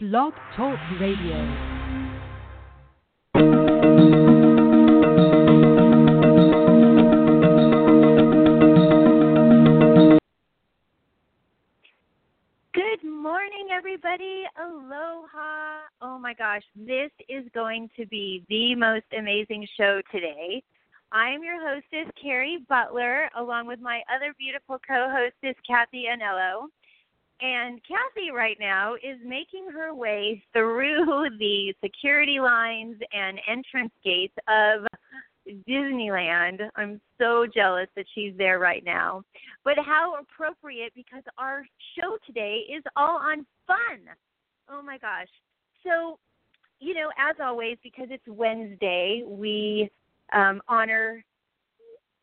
Blog Talk Radio. Good morning, everybody. Aloha. Oh my gosh, this is going to be the most amazing show today. I am your hostess, Cari Butler, along with my other beautiful co hostess, Cathy Anello. And Cathy, right now, is making her way through the security lines and entrance gates of Disneyland. I'm so jealous that she's there right now. But how appropriate because our show today is all on fun. Oh my gosh. So, you know, as always, because it's Wednesday, we um, honor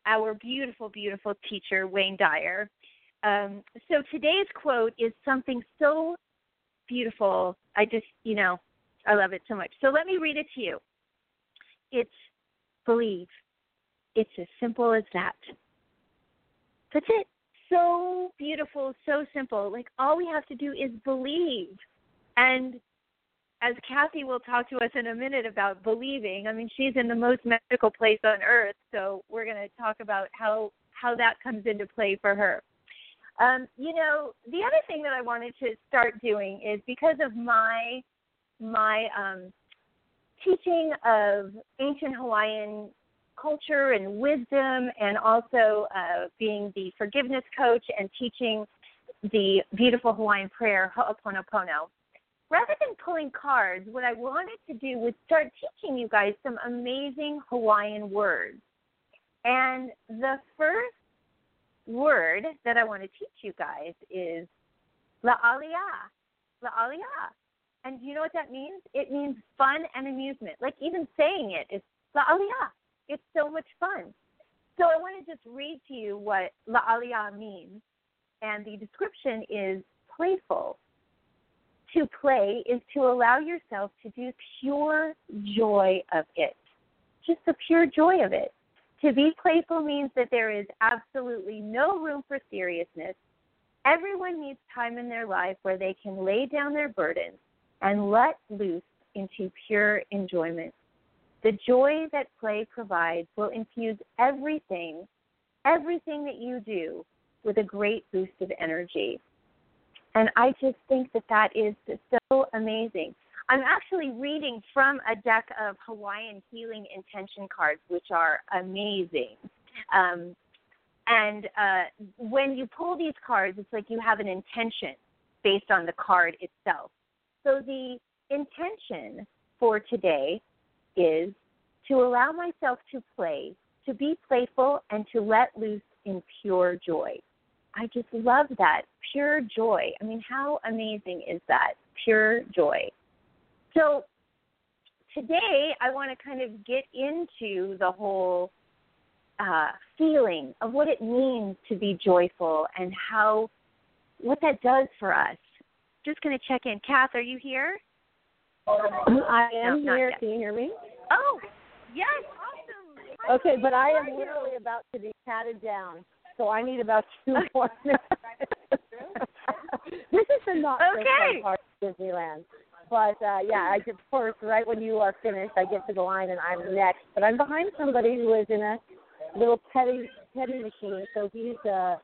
our beautiful, beautiful teacher, Wayne Dyer. Um, so today's quote is something so beautiful. I just, you know, I love it so much. So let me read it to you. It's believe. It's as simple as that. That's it. So beautiful, so simple. Like all we have to do is believe. And as Cathy will talk to us in a minute about believing, I mean she's in the most magical place on earth, so we're going to talk about how how that comes into play for her. Um, you know, the other thing that I wanted to start doing is because of my my um, teaching of ancient Hawaiian culture and wisdom, and also uh, being the forgiveness coach and teaching the beautiful Hawaiian prayer Ho'oponopono. Rather than pulling cards, what I wanted to do was start teaching you guys some amazing Hawaiian words. And the first word that I want to teach you guys is la'alia. La'alia. And do you know what that means? It means fun and amusement. Like even saying it is la'alia. It's so much fun. So I want to just read to you what la'alia means. And the description is playful. To play is to allow yourself to do pure joy of it. Just the pure joy of it. To be playful means that there is absolutely no room for seriousness. Everyone needs time in their life where they can lay down their burdens and let loose into pure enjoyment. The joy that play provides will infuse everything, everything that you do with a great boost of energy. And I just think that that is so amazing. I'm actually reading from a deck of Hawaiian healing intention cards, which are amazing. Um, and uh, when you pull these cards, it's like you have an intention based on the card itself. So the intention for today is to allow myself to play, to be playful, and to let loose in pure joy. I just love that. Pure joy. I mean, how amazing is that? Pure joy. So today I want to kind of get into the whole uh, feeling of what it means to be joyful and how what that does for us. Just going to check in. Kath, are you here? I am No, here. Can you hear me? Oh, yes, awesome. Okay, but I am you? literally about to be patted down, so I need about two more minutes. this is the not so Okay. fun part of Disneyland. But uh yeah, I of course right when you are finished I get to the line and I'm next. But I'm behind somebody who is in a little petty petty machine, so he's uh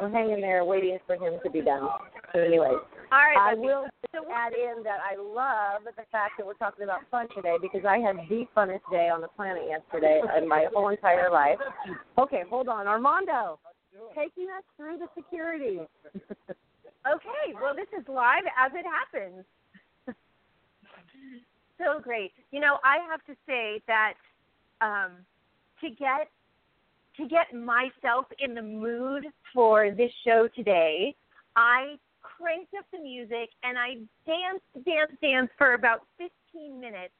we're hanging there waiting for him to be done. So anyway. All right. I will So add in that I love the fact that we're talking about fun today because I had the funnest day on the planet yesterday in my whole entire life. Okay, hold on. Armando, taking us through the security. Okay, well, this is live as it happens. So great. You know, I have to say that um, to get to get myself in the mood for this show today, I cranked up the music and I danced, danced, danced for about 15 minutes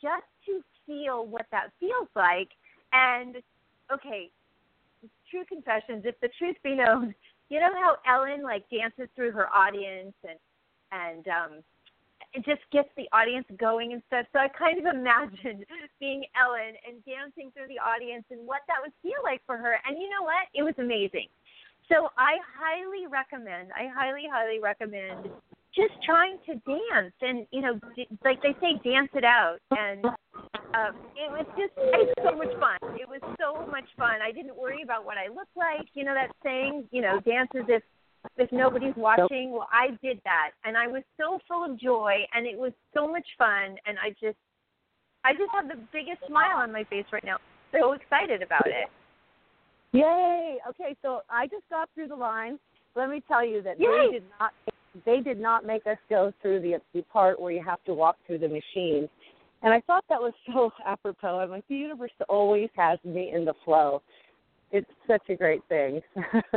just to feel what that feels like. And okay, true confessions. If the truth be known, you know how Ellen like dances through her audience and and um it just gets the audience going and stuff. So I kind of imagined being Ellen and dancing through the audience and what that would feel like for her. And you know what? It was amazing. So I highly recommend, I highly, highly recommend just trying to dance and you know like they say dance it out and um it was just it's so much fun it was so much fun i didn't worry about what i looked like you know that saying you know dance as if if nobody's watching well i did that and i was so full of joy and it was so much fun and i just i just have the biggest smile on my face right now so excited about it Yay! Okay, so I just got through the line. Let me tell you that Yay! they did not they did not make us go through the the part where you have to walk through the machine. And I thought that was so apropos. I'm like, the universe always has me in the flow. It's such a great thing.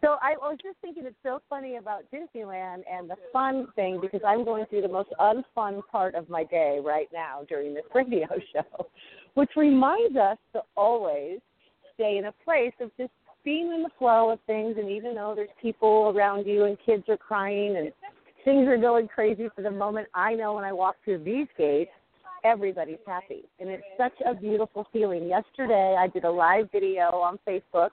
so I was just thinking it's so funny about Disneyland and the fun thing because I'm going through the most unfun part of my day right now during this radio show, which reminds us to always stay in a place of just being in the flow of things and even though there's people around you and kids are crying and things are going crazy for the moment, I know when I walk through these gates, everybody's happy. And it's such a beautiful feeling. Yesterday I did a live video on Facebook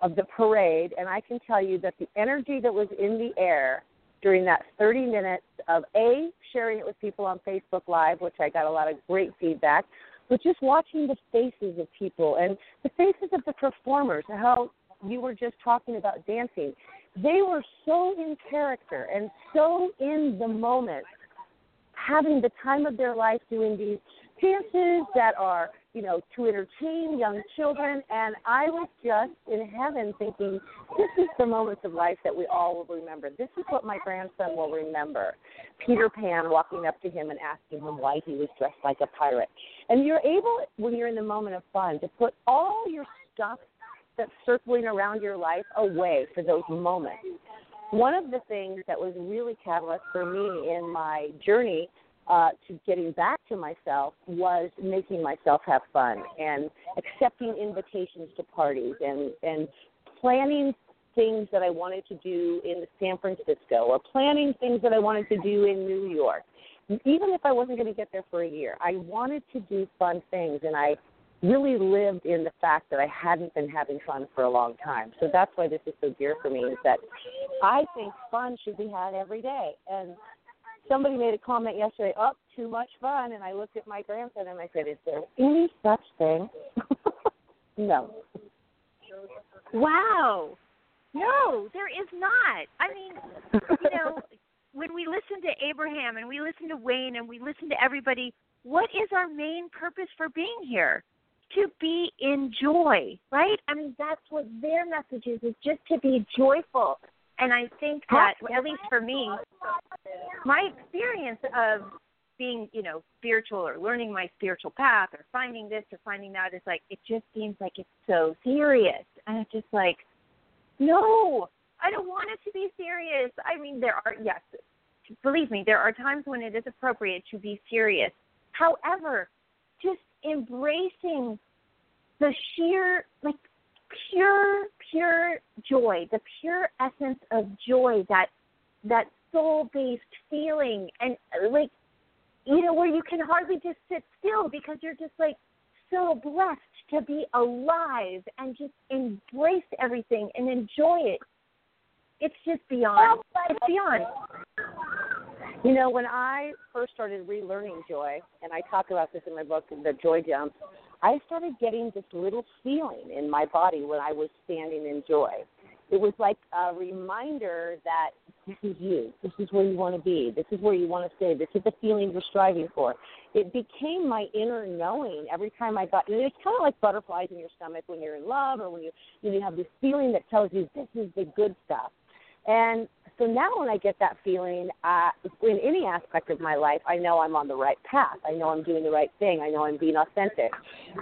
of the parade and I can tell you that the energy that was in the air during that 30 minutes of A, sharing it with people on Facebook Live, which I got a lot of great feedback, but just watching the faces of people and the faces of the performers, how you were just talking about dancing. They were so in character and so in the moment, having the time of their life doing these dances that are, you know, to entertain young children. And I was just in heaven thinking, this is the moments of life that we all will remember. This is what my grandson will remember. Peter Pan walking up to him and asking him why he was dressed like a pirate. And you're able, when you're in the moment of fun, to put all your stuff that's circling around your life away for those moments. One of the things that was really catalyst for me in my journey uh, to getting back to myself was making myself have fun and accepting invitations to parties and and planning things that I wanted to do in San Francisco or planning things that I wanted to do in New York. Even if I wasn't going to get there for a year, I wanted to do fun things and I really lived in the fact that I hadn't been having fun for a long time. So that's why this is so dear for me is that I think fun should be had every day. And somebody made a comment yesterday, oh, too much fun. And I looked at my grandson and I said, is there any such thing? no. Wow. No, there is not. I mean, you know, when we listen to Abraham and we listen to Wayne and we listen to everybody, what is our main purpose for being here? To be in joy, right? I mean, that's what their message is, is just to be joyful. And I think that, at least for me, my experience of being, you know, spiritual or learning my spiritual path or finding this or finding that is like, it just seems like it's so serious. And it's just like, no, I don't want it to be serious. I mean, there are, yes, believe me, there are times when it is appropriate to be serious. However, just embracing the sheer, like, pure, pure joy, the pure essence of joy, that that soul-based feeling, and like, you know, where you can hardly just sit still because you're just like so blessed to be alive and just embrace everything and enjoy it. It's just beyond. It's beyond. You know, when I first started relearning joy, and I talk about this in my book, The Joy Jump, I started getting this little feeling in my body when I was standing in joy. It was like a reminder that this is you. This is where you want to be. This is where you want to stay. This is the feeling you're striving for. It became my inner knowing every time I got. It's kind of like butterflies in your stomach when you're in love, or when you you, know, you have this feeling that tells you this is the good stuff. And so now when I get that feeling uh, in any aspect of my life, I know I'm on the right path. I know I'm doing the right thing. I know I'm being authentic.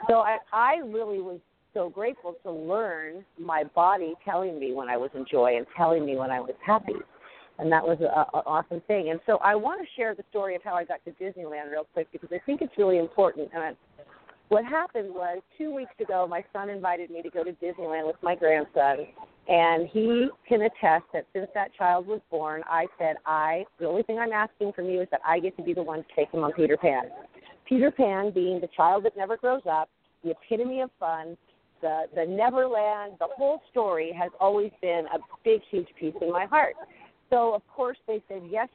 So I, I really was so grateful to learn my body telling me when I was in joy and telling me when I was happy. And that was an awesome thing. And so I want to share the story of how I got to Disneyland real quick because I think it's really important. And I, what happened was two weeks ago, my son invited me to go to Disneyland with my grandson, and he can attest that since that child was born, I said, I the only thing I'm asking from you is that I get to be the one to take him on Peter Pan. Peter Pan being the child that never grows up, the epitome of fun, the the Neverland, the whole story has always been a big, huge piece in my heart. So of course they said yes,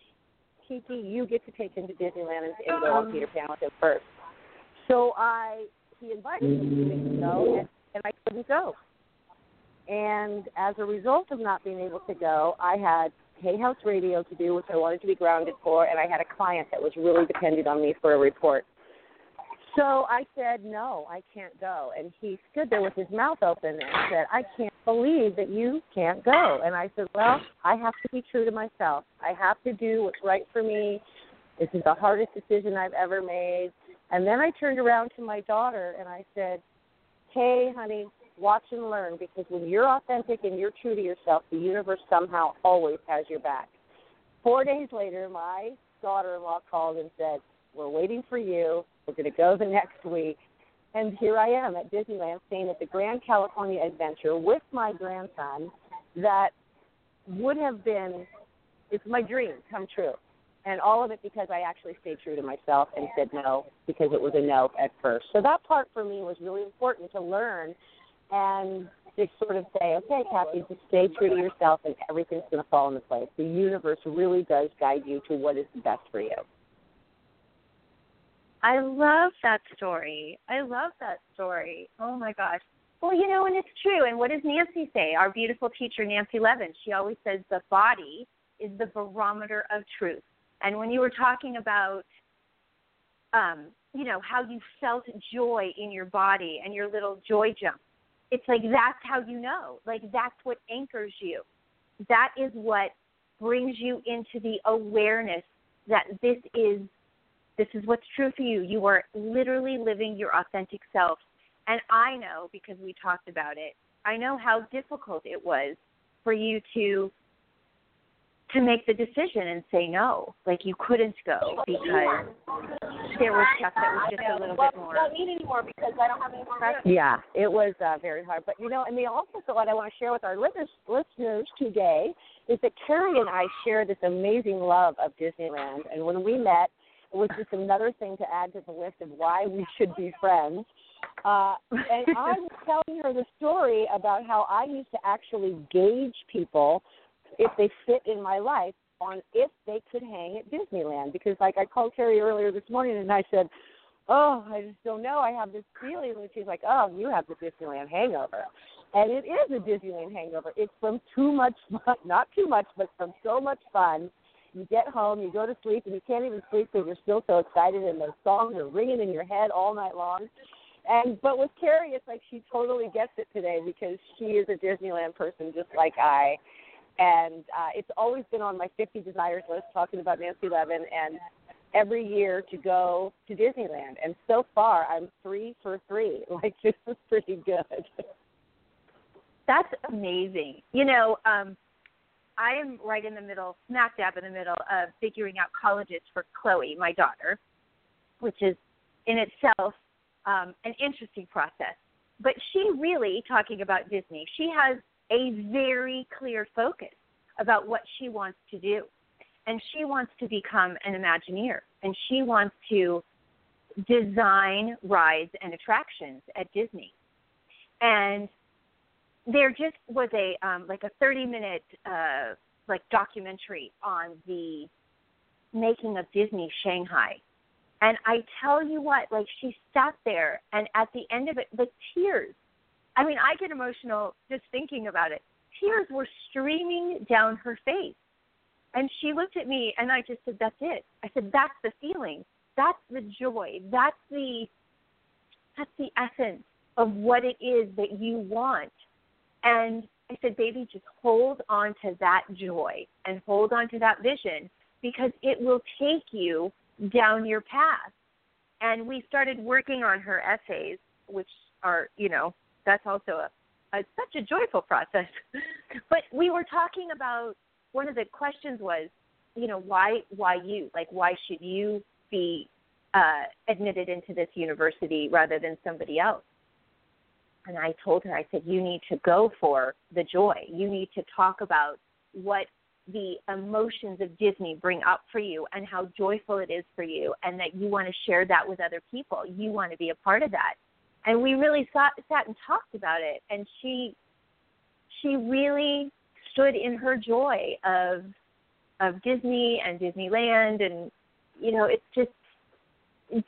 Kiki, you get to take him to Disneyland and, and go on Peter Pan with him first. So I he invited me to go, and, and I couldn't go. And as a result of not being able to go, I had Hay House Radio to do, which I wanted to be grounded for, and I had a client that was really dependent on me for a report. So I said, no, I can't go. And he stood there with his mouth open and said, I can't believe that you can't go. And I said, well, I have to be true to myself. I have to do what's right for me. This is the hardest decision I've ever made. And then I turned around to my daughter and I said, hey, honey, watch and learn because when you're authentic and you're true to yourself, the universe somehow always has your back. Four days later, my daughter in law called and said, We're waiting for you. We're going to go the next week. And here I am at Disneyland staying at the Grand California Adventure with my grandson that would have been, it's my dream come true. And all of it because I actually stayed true to myself and said no because it was a no at first. So that part for me was really important to learn and just sort of say, okay, Cathy, just stay true to yourself and everything's going to fall into place. The universe really does guide you to what is best for you. I love that story. I love that story. Oh my gosh. Well, you know, and it's true. And what does Nancy say? Our beautiful teacher, Nancy Levin, she always says the body is the barometer of truth. And when you were talking about, um, you know, how you felt joy in your body and your little joy jump, it's like that's how you know. Like that's what anchors you. That is what brings you into the awareness that this is this is what's true for you. You are literally living your authentic self. And I know because we talked about it, I know how difficult it was for you to to make the decision and say no. Like you couldn't go because there was stuff that was just a little bit more. Don't need anymore because I don't have any more. Yeah, it was uh, very hard. But you know, and the also what I want to share with our listeners listeners today is that Cari and I share this amazing love of Disneyland. And when we met, it was just another thing to add to the list of why we should be friends. Uh, and I was telling her the story about how I used to actually gauge people if they fit in my life on if they could hang at Disneyland. Because, like, I called Cari earlier this morning and I said, Oh, I just don't know. I have this feeling. And she's like, Oh, you have the Disneyland hangover. And it is a Disneyland hangover. It's from too much fun, not too much, but from so much fun you get home, you go to sleep, and you can't even sleep because you're still so excited, and those songs are ringing in your head all night long. And but with Cari, it's like she totally gets it today because she is a Disneyland person just like I. And uh, it's always been on my 50 desires list talking about Nancy Levin and every year to go to Disneyland. And so far, I'm three for three. Like this is pretty good. That's amazing. You know, um, I am right in the middle, smack dab in the middle of figuring out colleges for Chloe, my daughter, which is in itself um, an interesting process. But she really, talking about Disney, she has a very clear focus about what she wants to do. And she wants to become an Imagineer. And she wants to design rides and attractions at Disney. And there just was a um, like a 30 minute uh, like documentary on the making of Disney Shanghai. And I tell you what, like she sat there and at the end of it, the tears. I mean, I get emotional just thinking about it. Tears were streaming down her face. And she looked at me and I just said, That's it. I said, That's the feeling. That's the joy. That's the that's the essence of what it is that you want and I said, baby, just hold on to that joy and hold on to that vision because it will take you down your path. And we started working on her essays, which are, you know, that's also a, a such a joyful process. but we were talking about one of the questions was, you know, why why you? Like why should you be uh, admitted into this university rather than somebody else? and I told her, I said, you need to go for the joy. You need to talk about what the emotions of Disney bring up for you and how joyful it is for you, and that you want to share that with other people. You want to be a part of that. And we really sat, sat and talked about it, and she she really stood in her joy of of Disney and Disneyland and you know it's just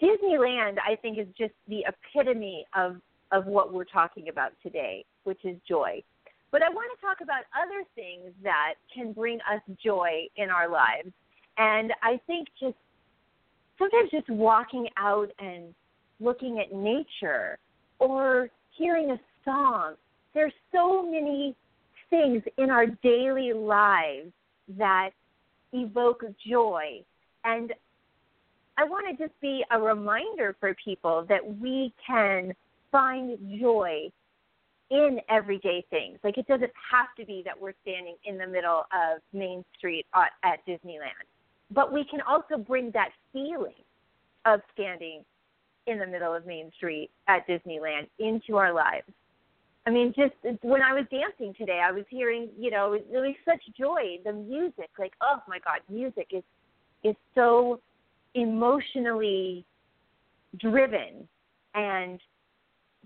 Disneyland I think is just the epitome of of what we're talking about today, which is joy. But I want to talk about other things that can bring us joy in our lives. And I think just sometimes just walking out and looking at nature or hearing a song. There's so many things in our daily lives that evoke joy. And I want to just be a reminder for people that we can find joy in everyday things. Like it doesn't have to be that we're standing in the middle of Main Street at, Disneyland, but we can also bring that feeling of standing in the middle of Main Street at Disneyland into our lives. I mean, just when I was dancing today, I was hearing, you know, it was such joy. The music, like, oh my God, music is is so emotionally driven, and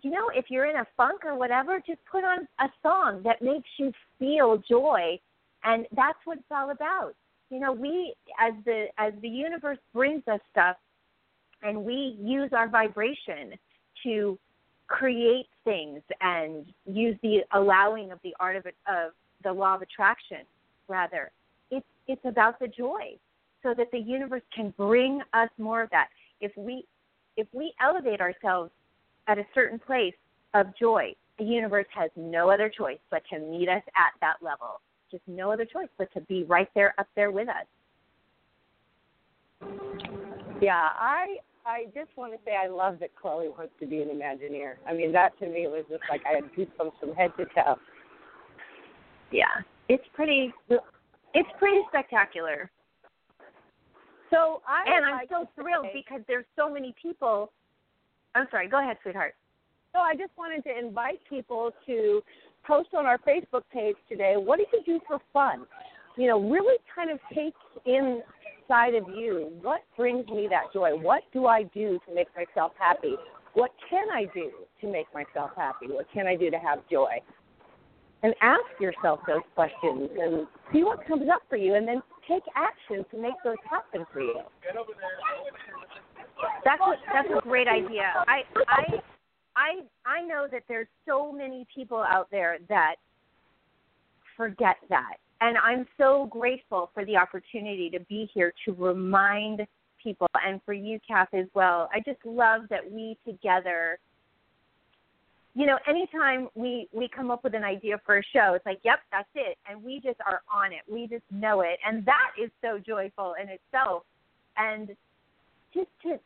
you know, if you're in a funk or whatever, just put on a song that makes you feel joy, and that's what it's all about. You know, we as the as the universe brings us stuff, and we use our vibration to create things and use the allowing of the art of of the law of attraction rather. It's it's about the joy so that the universe can bring us more of that. If we if we elevate ourselves at a certain place of joy the universe has no other choice but to meet us at that level. Just no other choice but to be right there up there with us. Yeah i I just want to say I love that Chloe wants to be an Imagineer. I mean, that to me was just like I had goosebumps from head to toe. Yeah, it's pretty. It's pretty spectacular. So I and I'm like so thrilled say, because there's so many people. I'm sorry. Go ahead, sweetheart. So I just wanted to invite people to post on our Facebook page today. What do you do for fun? You know, really kind of take in inside of you, what brings me that joy? What do I do to make myself happy? What can I do to make myself happy? What can I do to have joy? And ask yourself those questions and see what comes up for you, and then take action to make those happen for you. That's a, that's a great idea. I I I I know that there's so many people out there that forget that and I'm so grateful for the opportunity to be here to remind people and for you, Kath, as well. I just love that we together you know, anytime we we come up with an idea for a show, it's like, yep, that's it, and we just are on it. We just know it, and that is so joyful in itself. And just to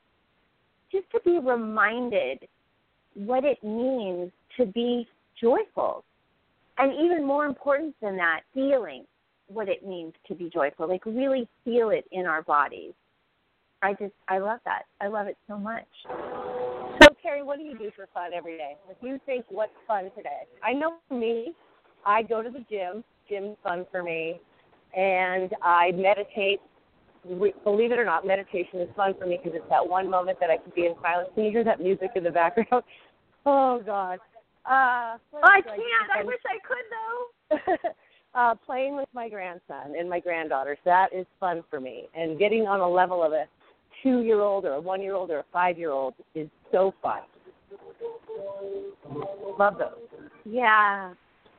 just to be reminded what it means to be joyful, and even more important than that, feeling what it means to be joyful. Like really feel it in our bodies. I just I love that. I love it so much. So Cari, what do you do for fun every day? If you think what's fun today? I know for me, I go to the gym. Gym's fun for me, and I meditate. Believe it or not, meditation is fun for me because it's that one moment that I can be in silence. Can you hear that music in the background? Oh God. Uh, oh, I can't. I wish I could though. uh, playing with my grandson and my granddaughters. That is fun for me. And getting on a level of a two year old or a one year old or a five year old is so fun. Love those. Yeah.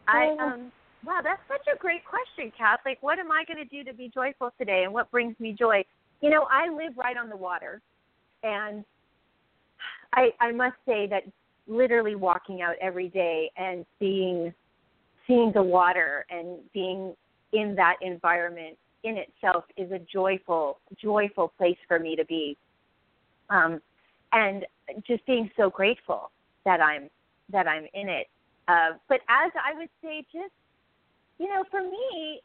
I um wow, that's such a great question, Kath. Like what am I gonna do to be joyful today and what brings me joy? You know, I live right on the water and I I must say that literally walking out every day and seeing seeing the water and being in that environment in itself is a joyful joyful place for me to be. Um, and just being so grateful that i'm that i'm in it. Uh, but as i would say just you know for me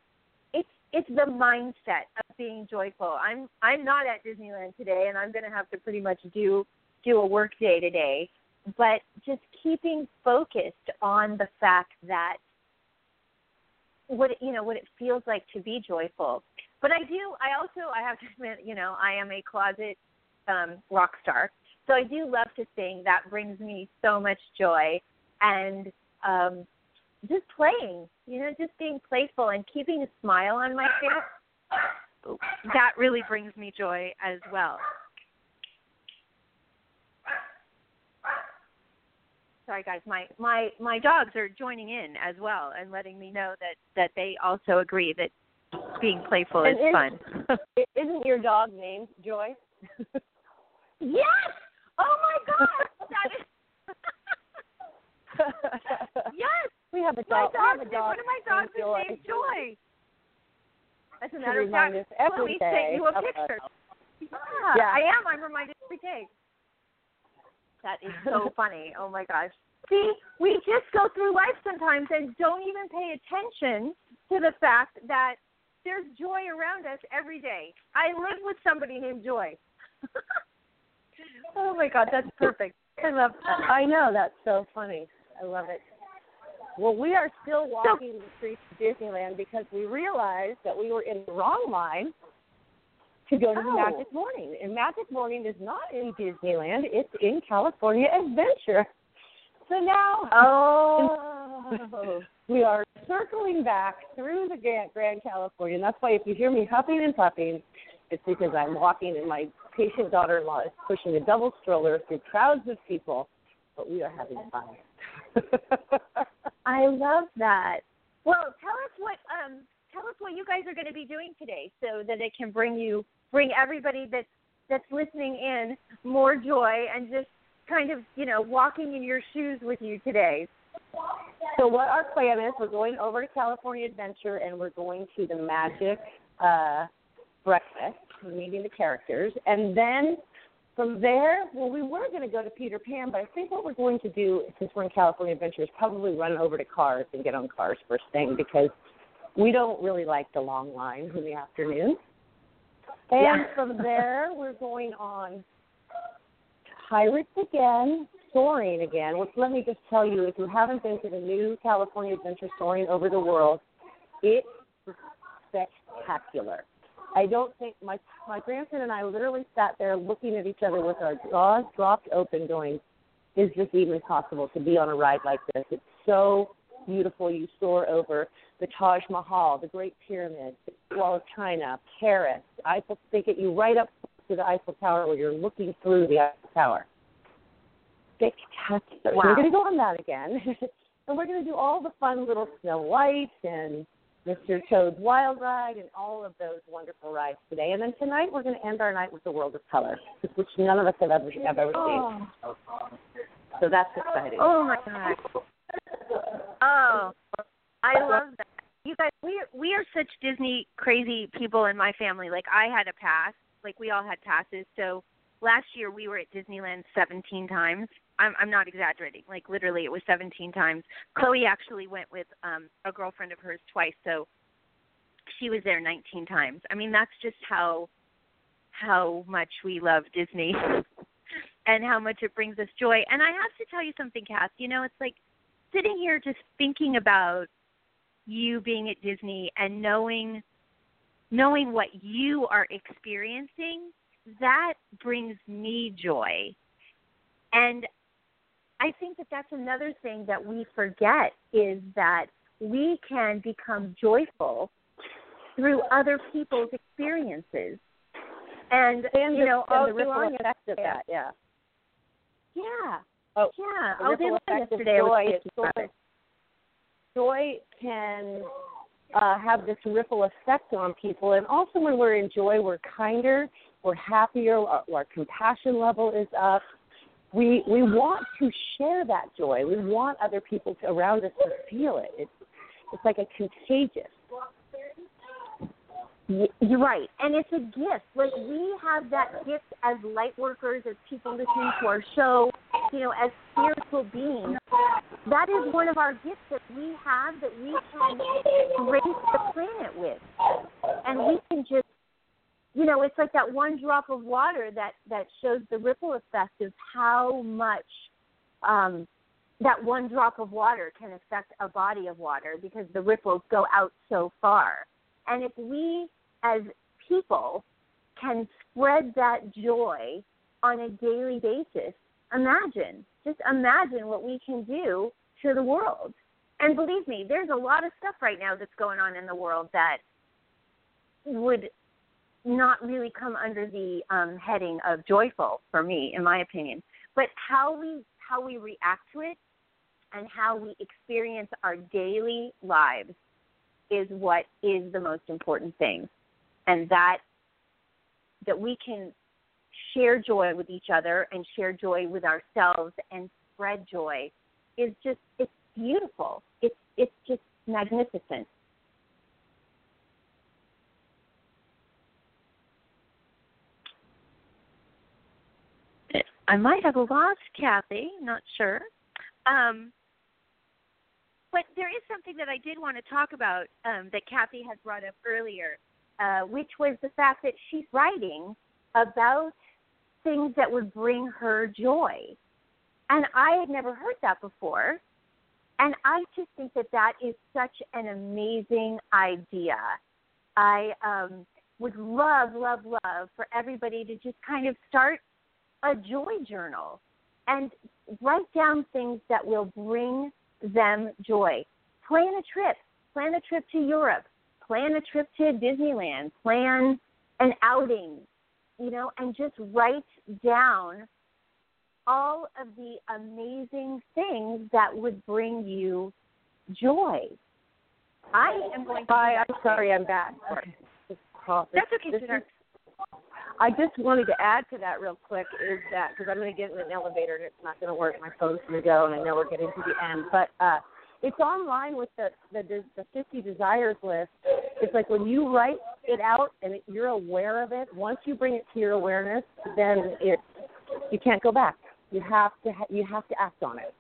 it's it's the mindset of being joyful. I'm i'm not at disneyland today and i'm going to have to pretty much do do a work day today but just keeping focused on the fact that what you know what it feels like to be joyful. But i do i also i have to admit you know i am a closet um rock star. So i do love to sing. That brings me so much joy. And um just playing you know just being playful and keeping a smile on my face that really brings me joy as well. Sorry guys, my my my dogs are joining in as well and letting me know that that they also agree that being playful And is is- fun. Isn't your dog named Joy? yes. Oh my god. That is Yes. we have a My dog. we dog, have a dog one of my dogs named Joy. is named Joy. As a To matter of fact, let me send you a picture. Yeah, Yeah. I am. I'm reminded every day. That is so funny. Oh my gosh. See, we just go through life sometimes and don't even pay attention to the fact that there's joy around us every day. I live with somebody named Joy. oh my God, that's perfect. I love that. I know that's so funny. I love it. Well, we are still walking the streets of Disneyland because we realized that we were in the wrong line to go to the Oh. Magic Morning. And Magic Morning is not in Disneyland; it's in California Adventure. So now Oh. we are circling back through the Grand, Grand California. And that's why if you hear me huffing and puffing, it's because I'm walking and my patient daughter-in-law is pushing a double stroller through crowds of people. But we are having fun. I love that. Well, tell us what um tell us what you guys are going to be doing today so that it can bring you bring everybody that's that's listening in more joy and just kind of, you know, walking in your shoes with you today. So what our plan is, we're going over to California Adventure and we're going to the Magic uh, breakfast, meeting the characters, and then from there, well, we were going to go to Peter Pan, but I think what we're going to do, since we're in California Adventure, is probably run over to Cars and get on Cars first thing because we don't really like the long lines in the afternoon. And Yeah. from there, we're going on Pirates again, soaring again. Which let me just tell you, if you haven't been to the new California Adventure Soaring Over the World, it is spectacular. I don't think my my grandson and I literally sat there looking at each other with our jaws dropped open, going, "Is this even possible to be on a ride like this?" It's so beautiful. You soar over the Taj Mahal, the Great Pyramid, the Wall of China, Paris, Eiffel. They get you right up to the Eiffel Tower where you're looking through the Eiffel Tower. Spectacular. So Wow. we're going to go on that again, and we're going to do all the fun little Snow White and Mr. Toad's Wild Ride and all of those wonderful rides today. And then tonight we're going to end our night with the World of Color, which none of us have ever have ever seen. Oh, So that's exciting. oh my gosh. Oh, I love that. You guys, we we are such Disney crazy people in my family. Like I had a pass, like we all had passes. So last year we were at Disneyland 17 times. I'm I'm not exaggerating. Like literally, it was 17 times. Chloe actually went with um a girlfriend of hers twice, so she was there 19 times. I mean, that's just how how much we love Disney and how much it brings us joy. And I have to tell you something, Kath. You know, it's like sitting here just thinking about you being at Disney and knowing knowing what you are experiencing, that brings me joy. And I think that that's another thing that we forget is that we can become joyful through other people's experiences. And, And you know, all the ripple effect of that, yeah. yeah. Oh, Yeah. the Oh, they were effect of yesterday. I was joy can uh, have this ripple effect on people, and also when we're in joy, we're kinder, we're happier, our, our compassion level is up. We we want to share that joy. We want other people to, around us to feel it. It's it's like a contagious. You're right, and it's a gift. Like we have that gift as light workers, as people listening to our show, you know, as spiritual beings. That is one of our gifts that we have that we can grace the planet with, and we can just, you know, it's like that one drop of water that that shows the ripple effect of how much um, that one drop of water can affect a body of water because the ripples go out so far. And if we as people can spread that joy on a daily basis, imagine, just imagine what we can do to the world. And believe me, there's a lot of stuff right now that's going on in the world that would not really come under the um, heading of joyful for me, in my opinion. But how we how we react to it and how we experience our daily lives is what is the most important thing, and that that we can share joy with each other and share joy with ourselves and spread joy is just it's beautiful. It's it's just magnificent. I might have lost Cathy, not sure. Um, but there is something that I did want to talk about um, that Cathy had brought up earlier, uh, which was the fact that she's writing about things that would bring her joy. And I had never heard that before. And I just think that that is such an amazing idea. I um, would love, love, love for everybody to just kind of start a joy journal and write down things that will bring them joy. Plan a trip. Plan a trip to Europe. Plan a trip to Disneyland. Plan an outing, you know, and just write down all of the amazing things that would bring you joy. I am going to. Hi, I'm sorry, I'm back. Okay. That's okay, this I just wanted to add to that real quick is that because I'm going to get in an elevator and it's not going to work. My phone's going to go, and I know we're getting to the end. But uh, it's online with the, the the 50 desires list. It's like when you write it out and you're aware of it. Once you bring it to your awareness, then it you can't go back. You have to ha- you have to act on it.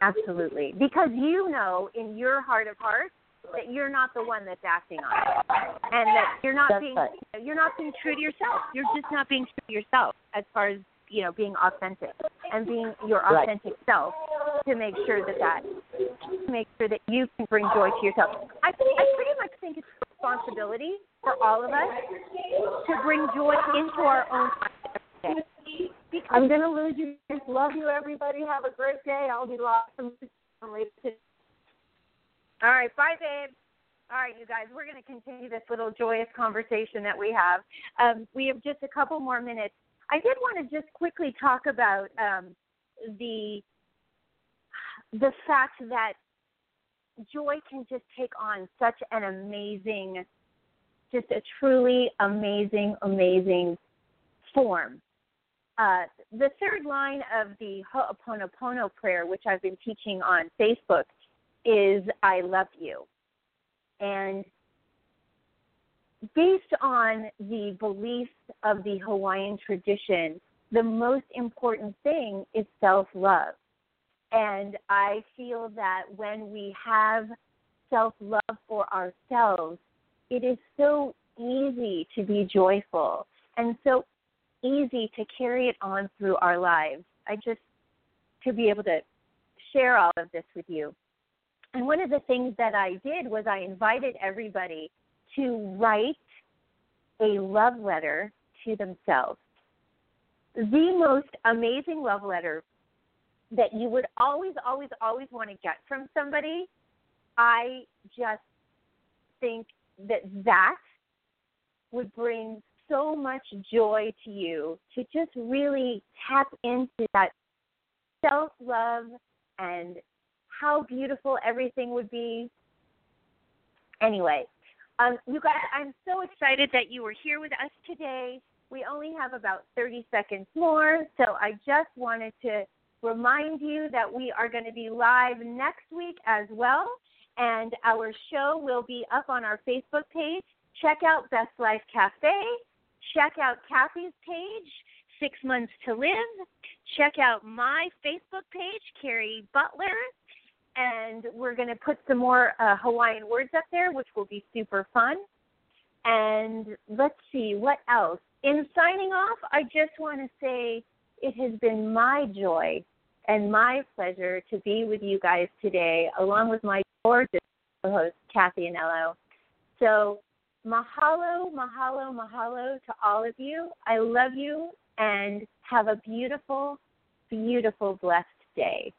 Absolutely, because you know in your heart of hearts that you're not the one that's acting on it, and that you're not That's being right. you're not being true to yourself. You're just not being true to yourself as far as you know being authentic and being your Right. authentic self to make sure that that to make sure that you can bring joy to yourself. I I pretty much think it's a responsibility for all of us to bring joy into our own day. Because I'm going to lose you. Love you, everybody. Have a great day. I'll be lost later today. All right, bye, babe. All right, you guys, we're going to continue this little joyous conversation that we have. Um, we have just a couple more minutes. I did want to just quickly talk about um, the the fact that joy can just take on such an amazing, just a truly amazing, amazing form. Uh, the third line of the Ho'oponopono prayer, which I've been teaching on Facebook, is I love you. And based on the beliefs of the Hawaiian tradition, the most important thing is self love. And I feel that when we have self love for ourselves, it is so easy to be joyful and so easy to carry it on through our lives. I just, to be able to share all of this with you. And one of the things that I did was I invited everybody to write a love letter to themselves. The most amazing love letter that you would always, always, always want to get from somebody. I just think that that would bring so much joy to you to just really tap into that self love and how beautiful everything would be. Anyway, um, you guys, I'm so excited that you were here with us today. We only have about 30 seconds more, so I just wanted to remind you that we are going to be live next week as well, and our show will be up on our Facebook page. Check out Best Life Cafe. Check out Cathy's page, Six Months to Live. Check out my Facebook page, Cari Butler and we're going to put some more uh, Hawaiian words up there, which will be super fun. And let's see what else. In signing off, I just want to say it has been my joy and my pleasure to be with you guys today, along with my gorgeous host, Cathy Anello. So, mahalo, mahalo, mahalo to all of you. I love you and have a beautiful, beautiful, blessed day.